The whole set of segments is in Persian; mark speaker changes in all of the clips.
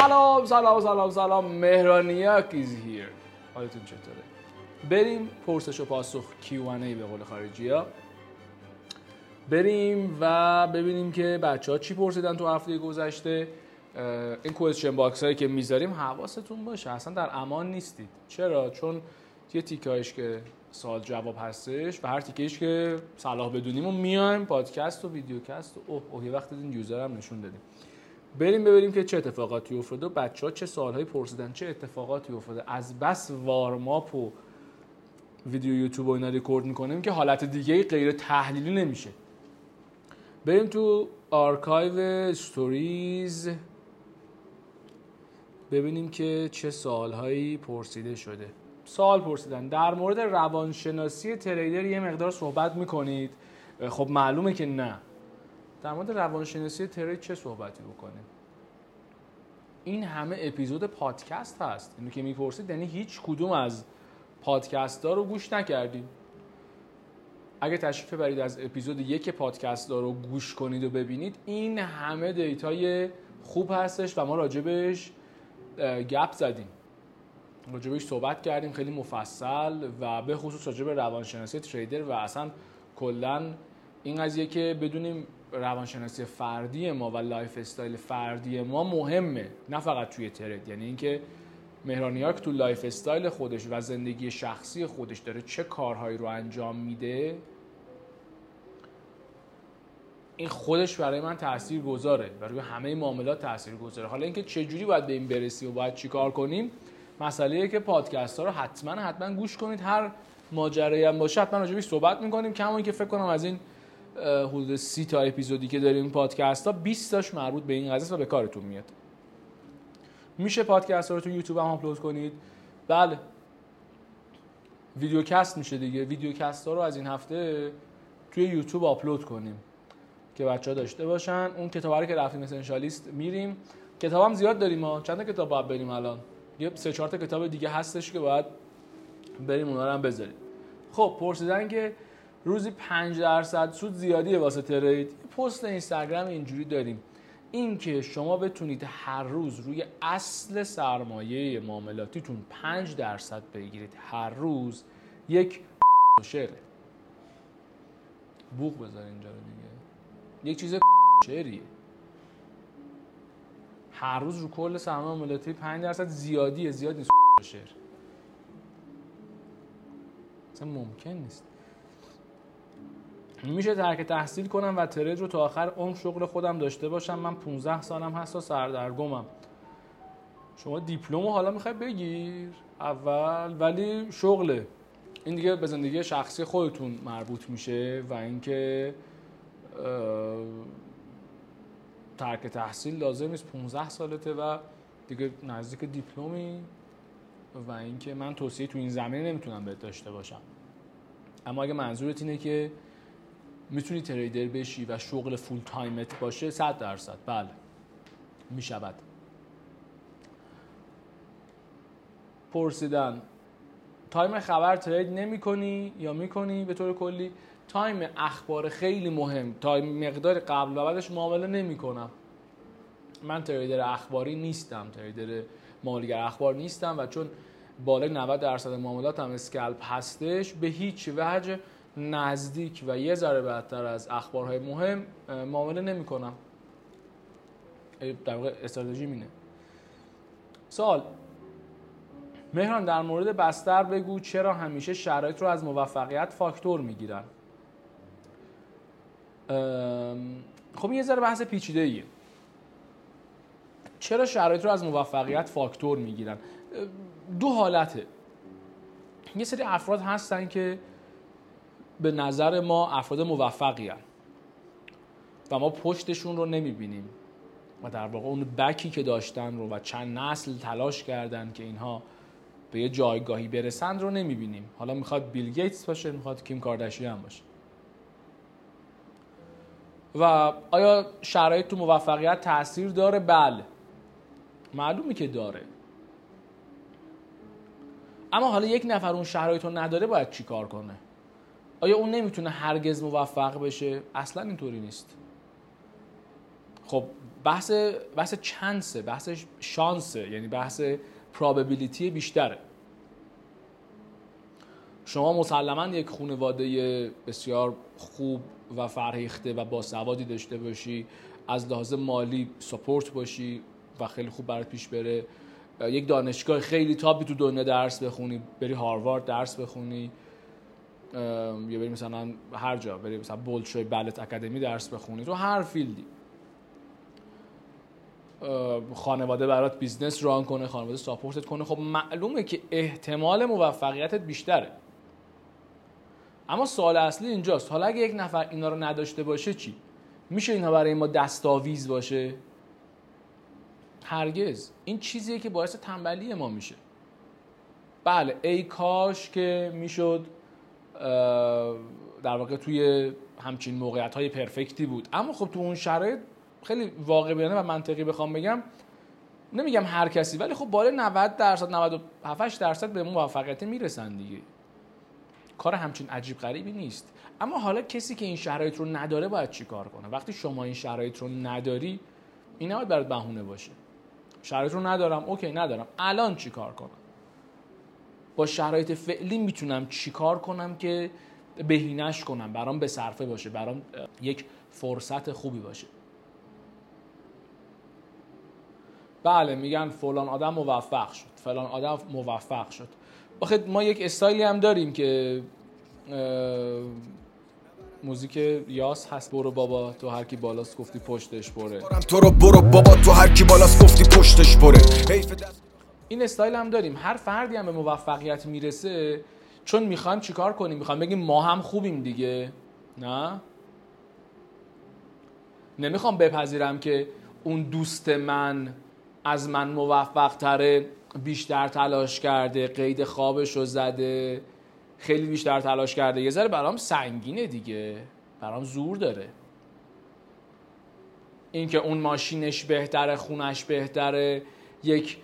Speaker 1: سلام سلام سلام سلام. مهرانیاک is here. حالتون چطوره؟ بریم پرسش و پاسخ Q&A به قول خارجی ها بریم و ببینیم که بچه ها چی پرسیدن تو هفته گذشته. این question box هایی که می‌ذاریم حواستون باشه. اصلا در امان نیستید. چرا؟ چون یه تیکه‌هایش که سوال جواب هستش و هر تیکیش که صلاح بدونیم و میایم. پادکست و ویدیوکست و اوه اوه یه وقت این user هم نشون دادیم. بریم ببینیم که چه اتفاقاتی افتاده بچه ها چه سوالهایی پرسیدن چه اتفاقاتی افتاده. از بس warm up و ویدیو یوتیوب و اینا ریکورد می‌کنیم که حالت دیگه غیر تحلیلی نمیشه. بریم تو archive stories ببینیم که چه سوالهایی پرسیده شده. سوال پرسیدن. در مورد روانشناسی trader یه مقدار صحبت می‌کنید. خب معلومه که نه. در مورد روانشناسی ترید چه صحبتی بکنیم؟ این همه اپیزود پادکست هست. اینو که می‌پرسید یعنی هیچ کدوم از پادکست ها رو گوش نکردید. اگه تشریف برید از اپیزود یک پادکست ها رو گوش کنید و ببینید این همه دیتای خوب هستش و ما راجبش گپ زدیم. راجبش صحبت کردیم خیلی مفصل و به خصوص راجب روانشناسی تریدر و اصلا کلا این قضیه که بدونیم روانشناسی فردی ما و lifestyle فردی ما مهمه نه فقط توی trade یعنی اینکه مهرانیاک تو lifestyle خودش و زندگی شخصی خودش داره چه کارهایی رو انجام میده این خودش برای من تاثیر گذاره برای همه معاملات تاثیر گذاره حالا اینکه چه جوری باید به این برسی و باید چیکار کنیم مسئله که پادکست ها رو حتما حتما گوش کنید. هر ماجرایی هم باشه حتما راجبش صحبت می‌کنیم. کما که فکر کنم از این حدود سی تا اپیزودی که داریم پادکست ها 20 تاش مربوط به این قضیه و به کارتون میاد. میشه پادکست ها رو تو یوتیوب هم آپلود کنید. بله. ویدیوکست میشه دیگه. ویدیوکست ها رو از این هفته توی یوتیوب آپلود کنیم که بچه ها داشته باشن. اون کتاب که رفتیم اسنشالیست میریم. کتاب هم زیاد داریم ها. چند کتاب باید بریم الان؟ یه سه چهار تا کتاب دیگه هستش که باید بریم اونا رو هم بذاریم. خب پرسیدن که روزی 5 درصد سود زیادیه واسه ترید. پست اینستاگرام اینجوری داریم. این که شما بتونید هر روز روی اصل سرمایه معاملاتیتون 5 درصد بگیرید هر روز یک شعره. بوق بذار اینجا رو دیگه. یک چیز شعریه. هر روز رو کل سرمایه معاملاتی 5 درصد زیادیه زیاد نیست. شعر. اصلا ممکن نیست. میشه ترک تحصیل کنم و ترید رو تا آخر عمر شغل خودم داشته باشم. من 15 سالم هست و سردرگمم. شما دیپلم حالا می‌خوای بگیر؟ اول. ولی شغله. این دیگه به زندگی شخصی خودتون مربوط میشه و اینکه ترک تحصیل لازم نیست. 15 سالته و دیگه نزدیک دیپلمی و اینکه من توصیه تو این زمینه نمی‌تونم بهت داشته باشم. اما اگه منظورت اینه که می‌تونی trader بشی و شغل full time ت باشه 100 درصد. بله. می‌شود. پرسیدن time خبر trade نمی کنی یا می‌کنی؟ به طور کلی time اخبار خیلی مهم. تا مقدار قبل و بعدش معامله نمی کنم من trader اخباری نیستم. trader معامله‌گر اخبار نیستم و چون بالای 90 درصد معاملات هم scalp هستش به هیچ وجه نزدیک و یه ذره بعدتر از اخبارهای مهم معامله نمی کنم در واقع استراتژیم اینه. سوال. مهران در مورد بستر بگو چرا همیشه شرایط رو از موفقیت فاکتور می‌گیرن؟ خب یه ذره بحث پیچیده ایه چرا شرایط رو از موفقیت فاکتور می‌گیرن؟ دو حالته. یه سری افراد هستن که به نظر ما افراد موفقی هن. و ما پشتشون رو نمی‌بینیم. و در واقع اون بکی که داشتن رو و چند نسل تلاش کردن که اینها به یه جایگاهی برسند رو نمی‌بینیم. حالا می‌خواد بیل گیتس باشه می‌خواد کیم کارداشیان باشه. و آیا شرایط تو موفقیت تاثیر داره؟ بله. معلومه که داره. اما حالا یک نفر اون شرایط رو نداره باید چی کار کنه؟ آیا اون نمی‌تونه هرگز موفق بشه؟ اصلا اینطوری نیست. خب بحث بحث چانسه بحث شانسه یعنی بحث پراببیلیتی بیشتره. شما مسلما یک خانواده بسیار خوب و فرهیخته و باسوادی داشته باشی از لحاظ مالی support باشی و خیلی خوب برات پیش بره. یک دانشگاه خیلی top ی تو دنیا درس بخونی بری هاروارد درس بخونی. یا بری مثلا هر جا بری مثلا Bolshoi Ballet Academy درس بخونی تو هر field ی. خانواده برات business run کنه خانواده support ت کنه خب معلومه که احتمال موفقیتت بیشتره. اما سوال اصلی اینجاست. حالا اگه یک نفر اینا رو نداشته باشه چی؟ میشه اینها برای ما دستاویز باشه؟ هرگز. این چیزیه که باعث تنبلی ما میشه. بله ای کاش که می‌شد در واقع توی همچین موقعیت های پرفکتی بود. اما خب تو اون شرایط خیلی واقع و منطقی بخوام بگم نمیگم هر کسی ولی خب بالای 90 درصد 97 درصد به موفقیت می‌رسن دیگه. کار همچین عجیب غریبی نیست. اما حالا کسی که این شرایط رو نداره باید چیکار کنه؟ وقتی شما این شرایط رو نداری این نباید برات بهونه باشه. شرایط رو ندارم اوکی ندارم. الان چیکار کنم؟ با شرایط فعلی می‌تونم چیکار کنم که بهینش کنم برام به صرفه باشه برام یک فرصت خوبی باشه. بله میگن فلان آدم موفق شد فلان آدم موفق شد. آخه ما یک استایلی هم داریم که موزیک یاس هست برو بابا تو هر کی بالاست گفتی پشتش بره.
Speaker 2: تو رو برو بابا تو هر کی بالاست گفتی پشتش بره.
Speaker 1: این استایل هم داریم. هر فردی هم به موفقیت می‌رسه چون می‌خوایم چیکار کنیم؟ می‌خوایم بگیم ما هم خوبیم دیگه. نه؟ نمی‌خوام بپذیرم که اون دوست من از من موفق تره بیشتر تلاش کرده قید خوابش رو زده خیلی بیشتر تلاش کرده. یه ذره برام سنگینه دیگه. برام زور داره. اینکه اون ماشینش بهتره خونش بهتره یک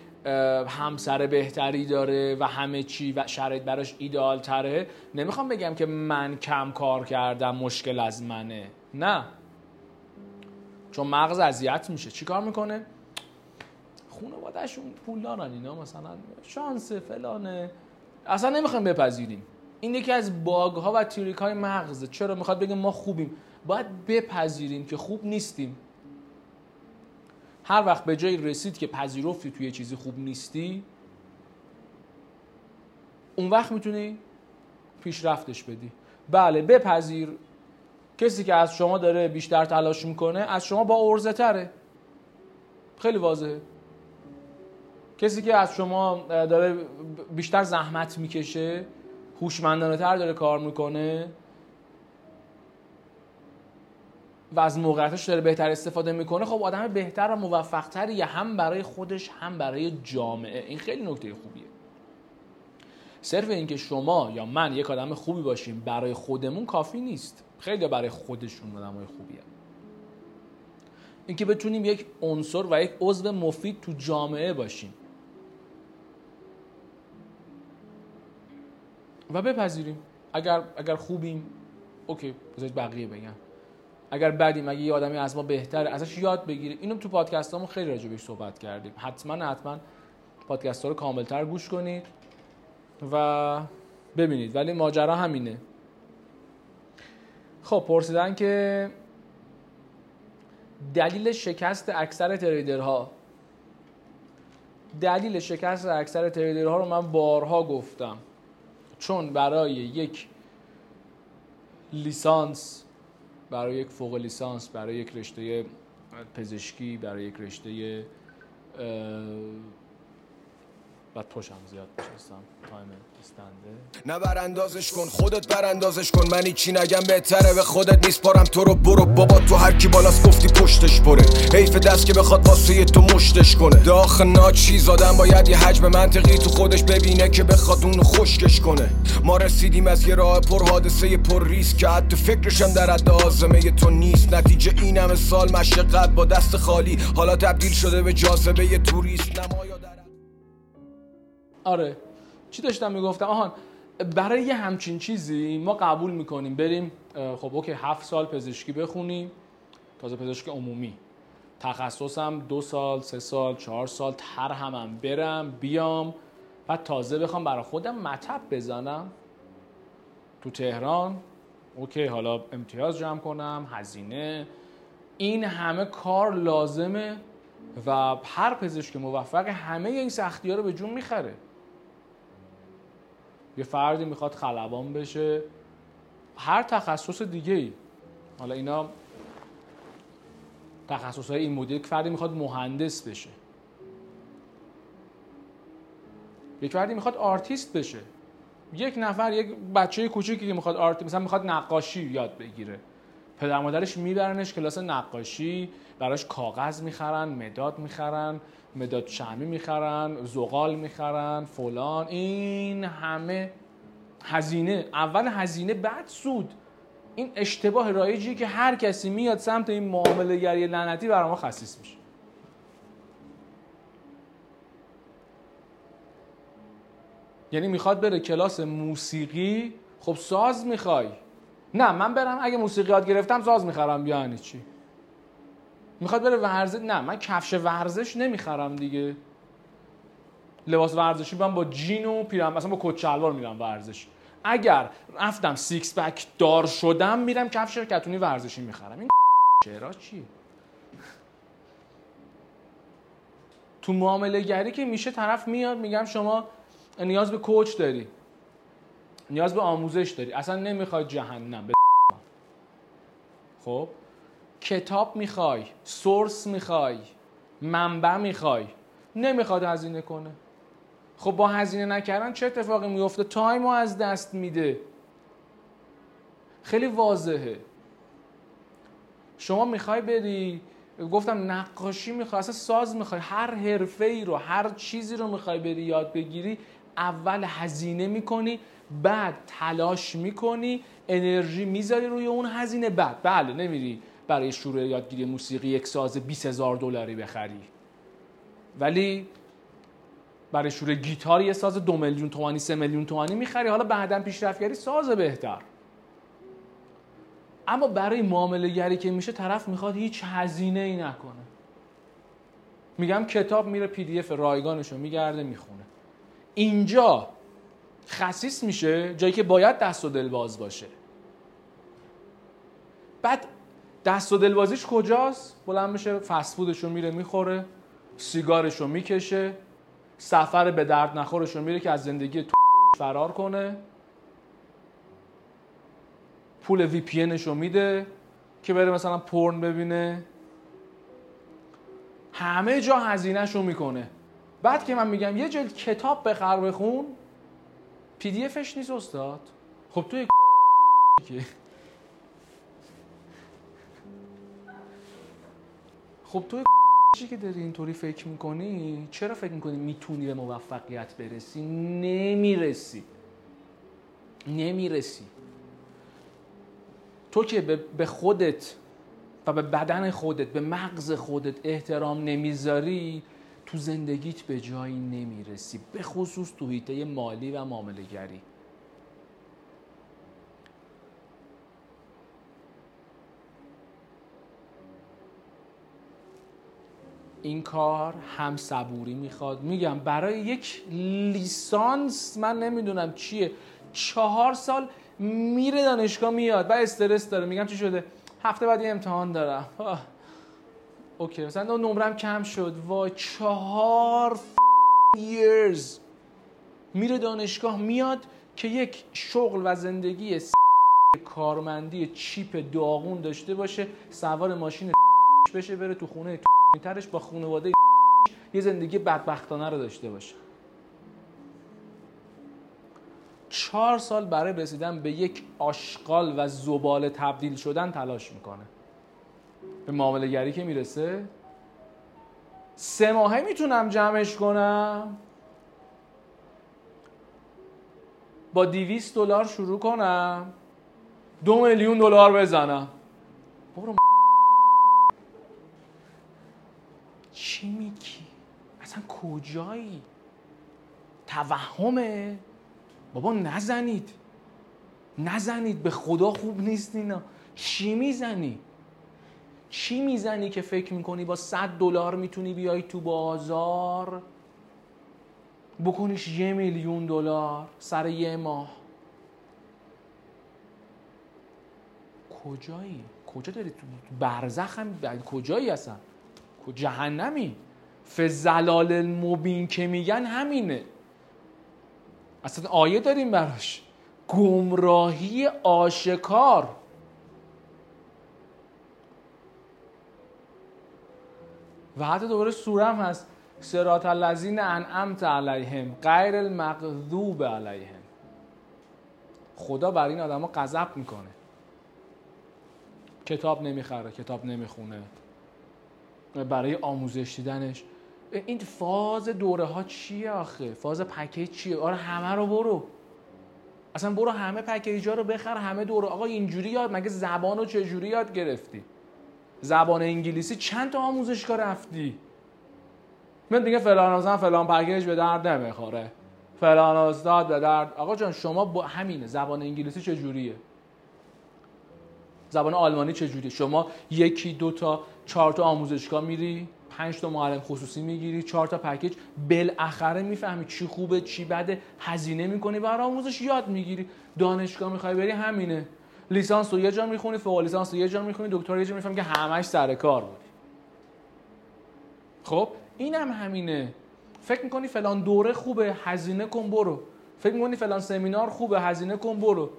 Speaker 1: همسر بهتری داره و همه چی و شرایط براش ایدئال تره. نمی‌خوام بگم که من کم کار کردم مشکل از منه. نه. چون مغز اذیت میشه. چی کار می‌کنه؟ خانوادهشون پول دارن اینا مثلا شانس فلانه. اصلا نمی‌خوایم بپذیریم. این یکی از باگ ها و تریک های مغزه. چرا؟ می‌خواد بگه ما خوبیم. باید بپذیریم که خوب نیستیم. هر وقت به جایی رسید که پذیرفتی توی چیزی خوب نیستی اون وقت می‌تونی پیشرفتش بدی. بله بپذیر. کسی که از شما داره بیشتر تلاش می‌کنه از شما با ارزه تره. خیلی واضحه. کسی که از شما داره بیشتر زحمت می‌کشه هوشمندانه تر داره کار می‌کنه و از موقعیتش داره بهتر استفاده می‌کنه خب آدم بهتر و موفقتری هم برای خودش هم برای جامعه. این خیلی نکته خوبیه. صرف اینکه شما یا من یک آدم خوبی باشیم برای خودمون کافی نیست. خیلی برای خودشون آدمای خوبیه. اینکه بتونیم یک عنصر و یک عضو مفید تو جامعه باشیم. و بپذیریم. اگر اگر خوبیم اوکی بذارید بقیه بگن. اگر بدیم اگه یه آدمی از ما بهتره ازش یاد بگیریم. اینو تو پادکست هامون خیلی راجع بهش صحبت کردیم. حتما حتما پادکست ها رو کاملتر گوش کنید و ببینید. ولی ماجرا همینه. خب پرسیدن که دلیل شکست اکثر تریدرها. دلیل شکست اکثر تریدرها رو من بارها گفتم. چون برای یک لیسانس برای یک فوق لیسانس برای یک رشته پزشکی برای یک رشته بعد پشم زیاد بشستم تایم استنده
Speaker 2: نه براندازش کن خودت براندازش کن. من چی نگم بهتره به خودت نیست. پارم تو رو برو. بابا تو هر کی بالاست گفتی پشتش بره حیف دست که بخواد واسه تو مشتش کنه. داخل ناچیز آدم باید یه حجم منطقی تو خودش ببینه که بخواد اونو خشکش کنه. ما رسیدیم از یه راه پر حادثه پر ریسک که حتی فکرشم در حد آزمه تو نیست. نتیجه این همه سال مشقت با دست خالی. حالا تبدیل شده به جاذبه توریست. نمایا
Speaker 1: آره. چی داشتم می‌گفتم؟ آهان برای یه همچین چیزی ما قبول می‌کنیم. بریم خب اوکی هفت سال پزشکی بخونیم. تازه پزشک عمومی. تخصصم دو سال سه سال چهار سال تر همم برم بیام. و تازه بخوام برای خودم مطب بزنم. تو تهران. اوکی حالا امتیاز جمع کنم هزینه. این همه کار لازمه و هر پزشک موفق همه این سختی ها رو به جون می‌خره. یه فردی می‌خواد خلبان بشه. هر تخصص دیگه ای حالا اینا تخصص های این مدل یک فردی می‌خواد مهندس بشه. یک فردی می‌خواد آرتیست بشه. یک نفر یک بچه کوچیکی که می‌خواد art مثلا می‌خواد نقاشی یاد بگیره. پدر مادرش میبرنش کلاس نقاشی براش کاغذ می‌خرن مداد می‌خرن. مداد شمی می‌خرن زغال می‌خرن فلان. این همه هزینه اول هزینه بعد سود. این اشتباه رایجیه که هر کسی میاد سمت این معامله گری لعنتی برای ما خصیص میشه. یعنی می‌خواد بره کلاس موسیقی خب ساز می‌خوای. نه من برم اگه موسیقی یاد گرفتم ساز می‌خرم بیا یعنی چی؟ می‌خواد بره ورزش نه من کفش ورزش نمی‌خرم دیگه. لباس ورزشی من با جین و پیرهنم مثلا با کت شلوار میرم ورزش. اگر رفتم six pack دار شدم میرم کفش کتونی ورزشی می‌خرم. این چرا چی؟ تو معامله گری که میشه طرف میاد میگم شما نیاز به کوچ داری. نیاز به آموزش داری. اصلا نمی‌خوای جهنم. به خب؟ کتاب می‌خوای سورس می‌خوای منبع می‌خوای. نمی‌خواد هزینه کنه. خب با هزینه نکردن چه اتفاقی میفته تایم رو از دست میده. خیلی واضحه. شما می‌خوای بری؟ گفتم نقاشی می‌خوای اصلا ساز می‌خوای. هر حرفه ای رو هر چیزی رو می‌خوای بری یاد بگیری اول هزینه می‌کنی بعد تلاش می‌کنی انرژی می‌ذاری روی اون هزینه بعد. بله نمیری. برای شروع یادگیری موسیقی یک ساز 20 هزار دلاری بخری. ولی برای شروع گیتار یه ساز دو میلیون تومانی سه میلیون تومانی می‌خری. حالا بعدا پیشرفتگری ساز بهتر. اما برای معامله گری که میشه طرف می‌خواد هیچ هزینه ای نکنه. میگم کتاب میره PDF رایگانش رو میگرده می‌خونه. اینجا خسیس میشه جایی که باید دست و دل باز باشه. بعد دست و دلبازیش کجاست؟ بلند میشه fast food ش رو میره می‌خوره سیگارش رو می‌کشه سفر به درد نخورش رو میره که از زندگیت فرار کنه. پول VIP رو میده که بره مثلا پرن ببینه. همه جا هزینهش رو می‌کنه. بعد که من میگم یه جلد کتاب بخر بخون پی دی افش نیست استاد. خب توی خب چی که داری اینطوری فکر می‌کنی؟ چرا فکر می‌کنی می‌تونی به موفقیت برسی؟ نمی‌رسی. نمی‌رسی. تو که به خودت و به بدن خودت به مغز خودت احترام نمی‌ذاری تو زندگیت به جایی نمی‌رسی. به خصوص تو حیطه مالی و معامله گری این کار هم صبوری می‌خواد. میگم برای یک لیسانس من نمی‌دونم چیه. چهار سال میره دانشگاه میاد و استرس داره. میگم چی شده؟ هفته بعد یه امتحان دارم. اوکی مثلا نمرم کم شد. و چهار years. میره دانشگاه میاد که یک شغل و زندگی کارمندی چیپ داغون داشته باشه سوار ماشین بشه بره تو خونه ترش با خانواده یه زندگی بدبختانه رو داشته باشه. چهار سال برای رسیدن به یک آشغال و زباله تبدیل شدن تلاش می‌کنه. به معامله گری که می‌رسه. سه ماهه می‌تونم جمعش کنم. با دیویست دلار شروع کنم. دو میلیون دلار بزنم. برو چی میگی؟ اصلا کجایی؟ توهمه؟ بابا نزنید نزنید به خدا خوب نیست اینا چی می‌زنی؟ چی می‌زنی که فکر می‌کنی با 100 دلار می‌تونی بیای تو بازار بکنیش یه میلیون دلار سر یه ماه کجایی کجا داری تو برزخ هم کجایی اصلا جهنمی. فزلال المبین که میگن همینه. اصلا آیه داریم براش. گمراهی آشکار. و حتی دوباره سورم هست. سرات الذین انعمت علیهم غیر المغضوب علیهم. خدا بر این آدما غضب می‌کنه. کتاب نمی‌خره کتاب نمی‌خونه. برای آموزش دیدنش. این فاز دوره ها چیه آخه؟ فاز پکیج چیه؟ آره همه رو برو. اصلا برو همه پکیج ها رو بخر همه دوره. آقا اینجوری یاد مگه زبان رو چجوری یاد گرفتی؟ زبان انگلیسی چند تا آموزشگاه رفتی؟ من دیگه فلان آزم فلان پکیج به درد نمی‌خوره. فلان استاد به درد. آقا جان شما با همینه زبان انگلیسی چجوریه؟ زبان آلمانی چجوریه؟ شما یکی دو تا چهار تا آموزشگاه میری پنج تا معلم خصوصی می‌گیری چهار تا پکیج. بالاخره می‌فهمی چی خوبه چی بده هزینه می‌کنی برای آموزش یاد می‌گیری. دانشگاه می‌خوای بری همینه. لیسانس رو یه جا می‌خونی فوق لیسانس رو یه جا می‌خونی دکترا یه جا می‌فهمی که همش سر کار بودی خب اینم هم همینه. فکر می‌کنی فلان دوره خوبه هزینه کن برو. فکر می‌کنی فلان سمینار خوبه هزینه کن برو.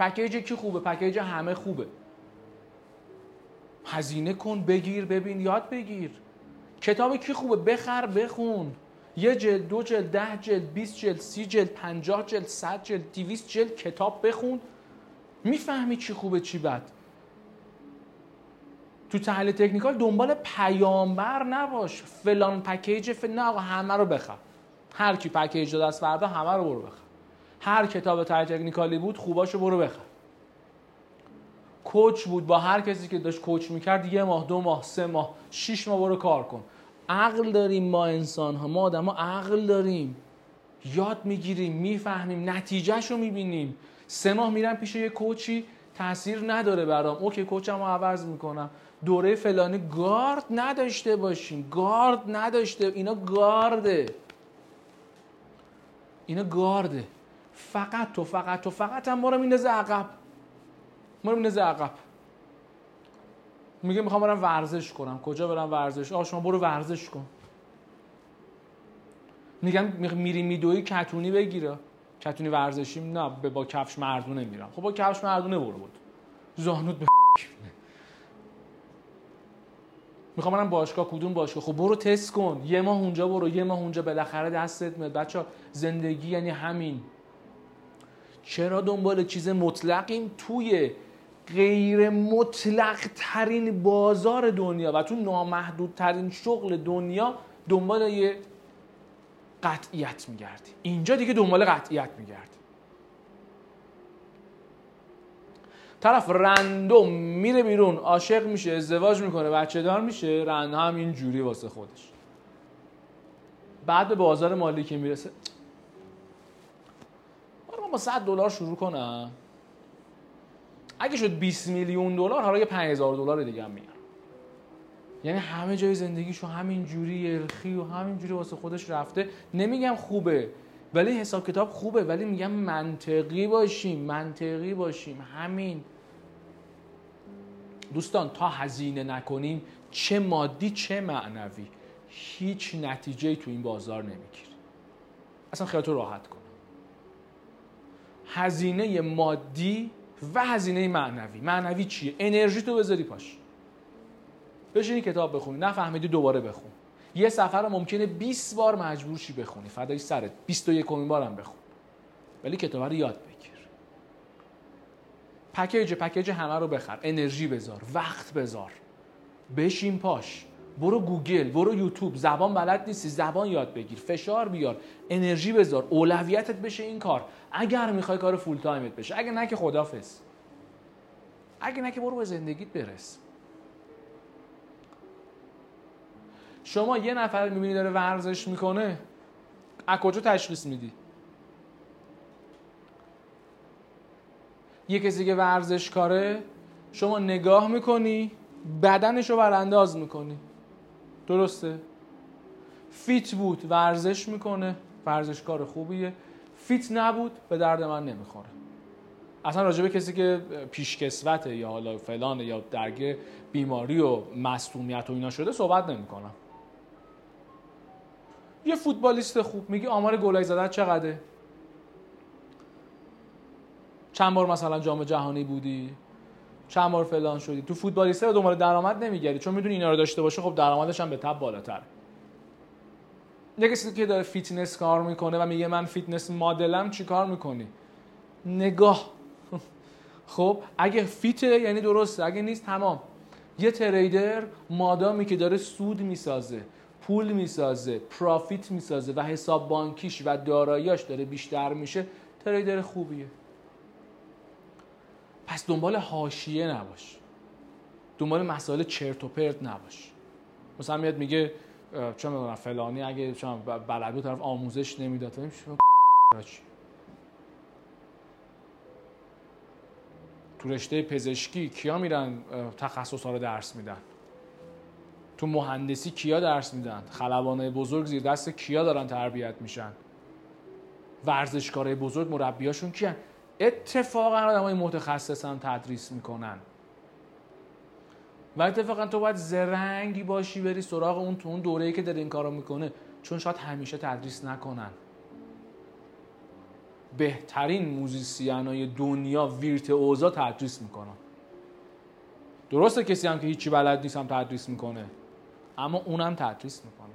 Speaker 1: پکیج کی خوبه؟ پکیج همه خوبه. هزینه کن بگیر ببین یاد بگیر. کتاب کی خوبه؟ بخر بخون. یه جلد دو جلد ده جلد 20 جلد سی جلد پنجاه جلد صد جلد دیویست جلد کتاب بخون. می‌فهمی چی خوبه چی بد. تو تحلیل تکنیکال دنبال پیامبر نباش. فلان پکیج فلان نه آقا همه رو بخر. هر کی پکیج داد از فردا همه رو برو بخر. هر کتاب تکنیکالی بود خوباشو برو بخر. کوچ بود با هر کسی که داشت کوچ می‌کرد یه ماه دو ماه سه ماه شیش ماه برو کار کن. عقل داریم ما انسان ها ما آدم ها عقل داریم. یاد می‌گیریم می‌فهمیم نتیجهش رو می‌بینیم. سه ماه میرم پیش یه کوچی تاثیر نداره برام. اوکی کوچم رو عوض می‌کنم. دوره فلانی گارد نداشته باشیم. گارد نداشته. اینا گارده. اینا گارده. فقط تو فقط تو فقط هم ما رو میندازه عقب. ما رو میندازه عقب. میگه می‌خوام برم ورزش کنم. کجا برم ورزش؟ آ شما برو ورزش کن. میگم میری میدوی کتونی بگیره. کتونی ورزشی نه با کفش مردونه میرم. خب با کفش مردونه برو بود. زانوت به می‌خوام برم باشگاه کدوم باشگاه؟ خب برو تست کن. یه ماه اونجا برو یه ماه اونجا. بالاخره دستت میاد. بچه زندگی یعنی همین. چرا دنبال چیز مطلقیم؟ توی غیر مطلق ترین بازار دنیا و تو نامحدود ترین شغل دنیا دنبال یه قطعیت میگردی. اینجا دیگه دنبال قطعیت میگردی. طرف رندوم میره بیرون عاشق میشه ازدواج می‌کنه بچه دار میشه رند هم این جوری واسه خودش. بعد به بازار مالی که می‌رسه با 100 دلار شروع کنم. اگه شد 20 میلیون دلار حالا یه 5000 دلار دیگه هم میارم یعنی همه جای زندگیشو همین جوری ارخی و همین جوری واسه خودش رفته. نمیگم خوبه ولی حساب کتاب خوبه ولی میگم منطقی باشیم منطقی باشیم. همین. دوستان تا هزینه نکنیم چه مادی چه معنوی. هیچ نتیجه تو این بازار نمی‌گیری اصلا خیالتو راحت کن. هزینه مادی و هزینه معنوی. معنوی چیه؟ انرژی تو بذاری پاش. بشینی کتاب بخونی. نفهمیدی دوباره بخون. یه سفر ممکنه 20 بار مجبور شی بخونی. فدای سرت. 21 بار بارم بخون. ولی کتاب رو یاد بگیر. پکیج پکیج همه رو بخر. انرژی بذار. وقت بذار. بشین پاش. برو گوگل برو یوتیوب زبان بلد نیستی زبان یاد بگیر فشار بیار انرژی بذار اولویتت بشه این کار. اگر می‌خوای کار فول تایمت بشه اگر نه که خدافظ. اگر نه که برو به زندگیت برس. شما یه نفر می‌بینی داره ورزش می‌کنه از کجا تشخیص میدی؟ یه کسی که ورزش کاره شما نگاه می‌کنی بدنش رو برانداز می‌کنی. درسته. fit بود ورزش می‌کنه. ورزشکار خوبیه. fit نبود به درد من نمی‌خوره. اصلا راجبه کسی که پیشکسوته یا حالا فلان یا درگیر بیماری و مصدومیت و اینا شده صحبت نمی‌کنم. یه فوتبالیست خوب میگی آمار گلای زدن چقدره؟ چند بار مثلا جام جهانی بودی؟ چند بار فلان شدی. تو فوتبالیسته رو دنبال درآمد نمیگردی. چون می‌دونی اینا رو داشته باشه خب درآمدش هم به تبع بالاتر یه کسی که داره فیتنس کار می‌کنه و میگه من fitness model م چی کار می‌کنی؟ نگاه. خب اگه fit ه یعنی درسته. اگه نیست تمام. یه trader مادامی که داره سود می‌سازه پول می‌سازه profit می‌سازه و حساب بانکیش و داراییاش داره بیشتر میشه trader خوبیه. پس دنبال حاشیه نباش. دنبال مسائل چرت و پرت نباش. مثلا میاد میگه چه می‌دونم فلانی اگه چه بلد طرف آموزش نمی‌داد. تو رشته پزشکی کیا میرن تخصص ها رو درس میدن؟ تو مهندسی کیا درس میدن؟ خلبانه بزرگ زیر دست کیا دارن تربیت میشن؟ ورزشکارای بزرگ مربیاشون کیان؟ اتفاقا آدم های متخصص هم تدریس می‌کنن. و اتفاقا تو باید زرنگی باشی بری سراغ اون تو اون دوره‌ای که داره این کارو می‌کنه چون شاید همیشه تدریس نکنن. بهترین موزیسین دنیا virtuoso ها تدریس می‌کنن. درسته کسی هم که هیچی بلد نیست هم تدریس می‌کنه اما اونم تدریس می‌کنه.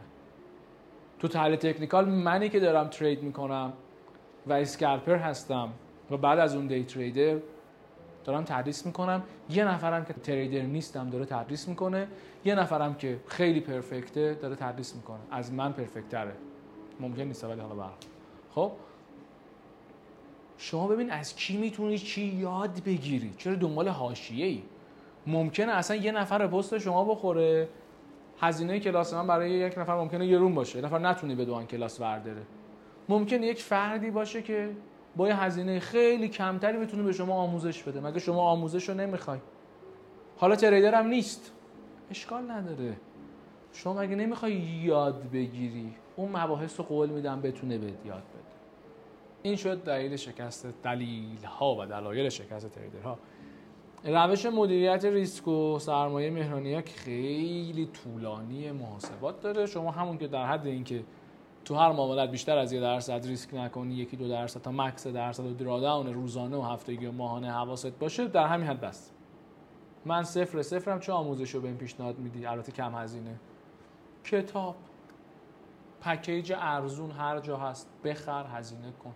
Speaker 1: تو تحلیل technical منی که دارم trade می‌کنم و scalper هستم. و بعد از اون day trader دارم تدریس می‌کنم. یه نفرم که تریدر نیستم داره تدریس می‌کنه. یه نفرم که خیلی پرفکته داره تدریس می‌کنه. از من پرفکتره ممکن نیست ولی حالا برام خب؟ شما ببین از کی می‌تونی چی یاد بگیری؟ چرا دنبال حاشیه ای ممکنه اصلا یه نفر پست شما بخوره. هزینه کلاس من برای یک نفر ممکنه یه روم باشه. نفر نتونه به دوان کلاس برداره ممکنه یک فردی باشه که با یه هزینه خیلی کمتری می‌تونه به شما آموزش بده. مگه شما آموزش رو نمی‌خوای؟ حالا تریدر هم نیست. اشکال نداره. شما مگه نمی‌خوای یاد بگیری؟ اون مباحث رو قول میدم بتونه به یاد بده. این شد دلیل شکست دلیل ها و دلایل شکست تریدرها روش مدیریت ریسک و سرمایه مهرانی ها خیلی طولانی محاسبات داره. شما همون که در حد اینکه تو هر معاملت بیشتر از یه درصد ریسک نکنی یکی دو درصد تا مکس درصد و دراداون روزانه و هفتگی و ماهانه حواست باشه در همین حد بست من صفر صفرم چه آموزش رو به این پیشنهاد میدی؟ البته کم هزینه. کتاب پکیج ارزون هر جا هست. بخر هزینه کن.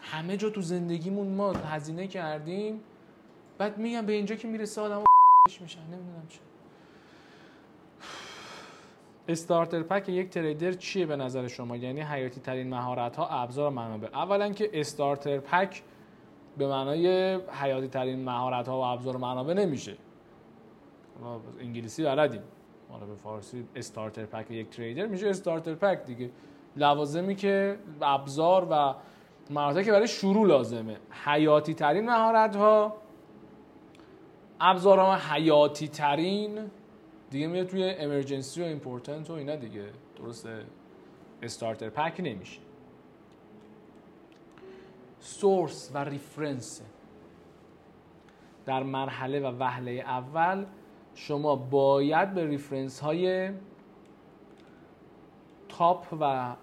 Speaker 1: همه جا تو زندگیمون ما هزینه کردیم بعد میگم به اینجا که می‌رسه آدم میشن نمی‌دونم چه استارتر پک یک تریدر چیه به نظر شما؟ یعنی حیاتی ترین مهارت ها ابزار منابع. اولا که استارتر پک به معنای حیاتی ترین مهارت ها و ابزار منابع نمیشه. انگلیسی بلدیم. حالا به فارسی استارتر پک یک تریدر میشه استارتر پک دیگه. لوازمی که ابزار و مهارت که برای شروع لازمه. حیاتی ترین مهارت ها ابزارها حیاتی ترین دیگه میاد توی emergency و important و اینا دیگه. درسته. starter pack نمیشه. source و reference در مرحله و وهله اول شما باید به reference های top و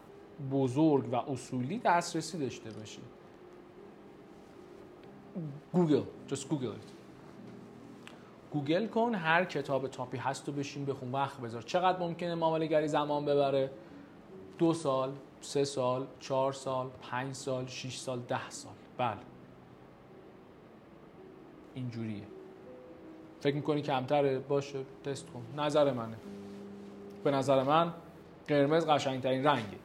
Speaker 1: بزرگ و اصولی دسترسی داشته باشید. گوگل just گوگل گوگل کن هر کتاب top ی هست و بشین بخون وقت بذار. چقدر ممکنه معامله گری زمان ببره؟ دو سال سه سال چهار سال پنج سال شیش سال ده سال. بله. اینجوریه. فکر می‌کنی کمتره؟ باشه تست کن. نظر منه. به نظر من قرمز قشنگترین رنگه.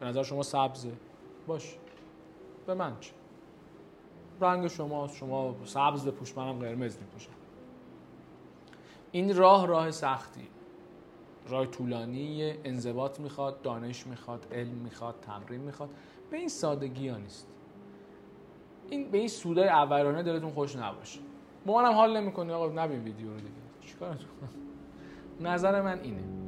Speaker 1: به نظر شما سبزه. باش به من چه؟ رنگ شما شما سبز بپوش منم قرمز میپوشم. این راه راه سختی. راه طولانی انضباط می‌خواد دانش می‌خواد علم می‌خواد تمرین می‌خواد. به این سادگی ها نیست. این به این سودای اولانه دلتون خوش نباشه. با منم حال نمی‌کنی آقا نبین ویدیو رو دیگه. چیکارتون؟ نظر من اینه.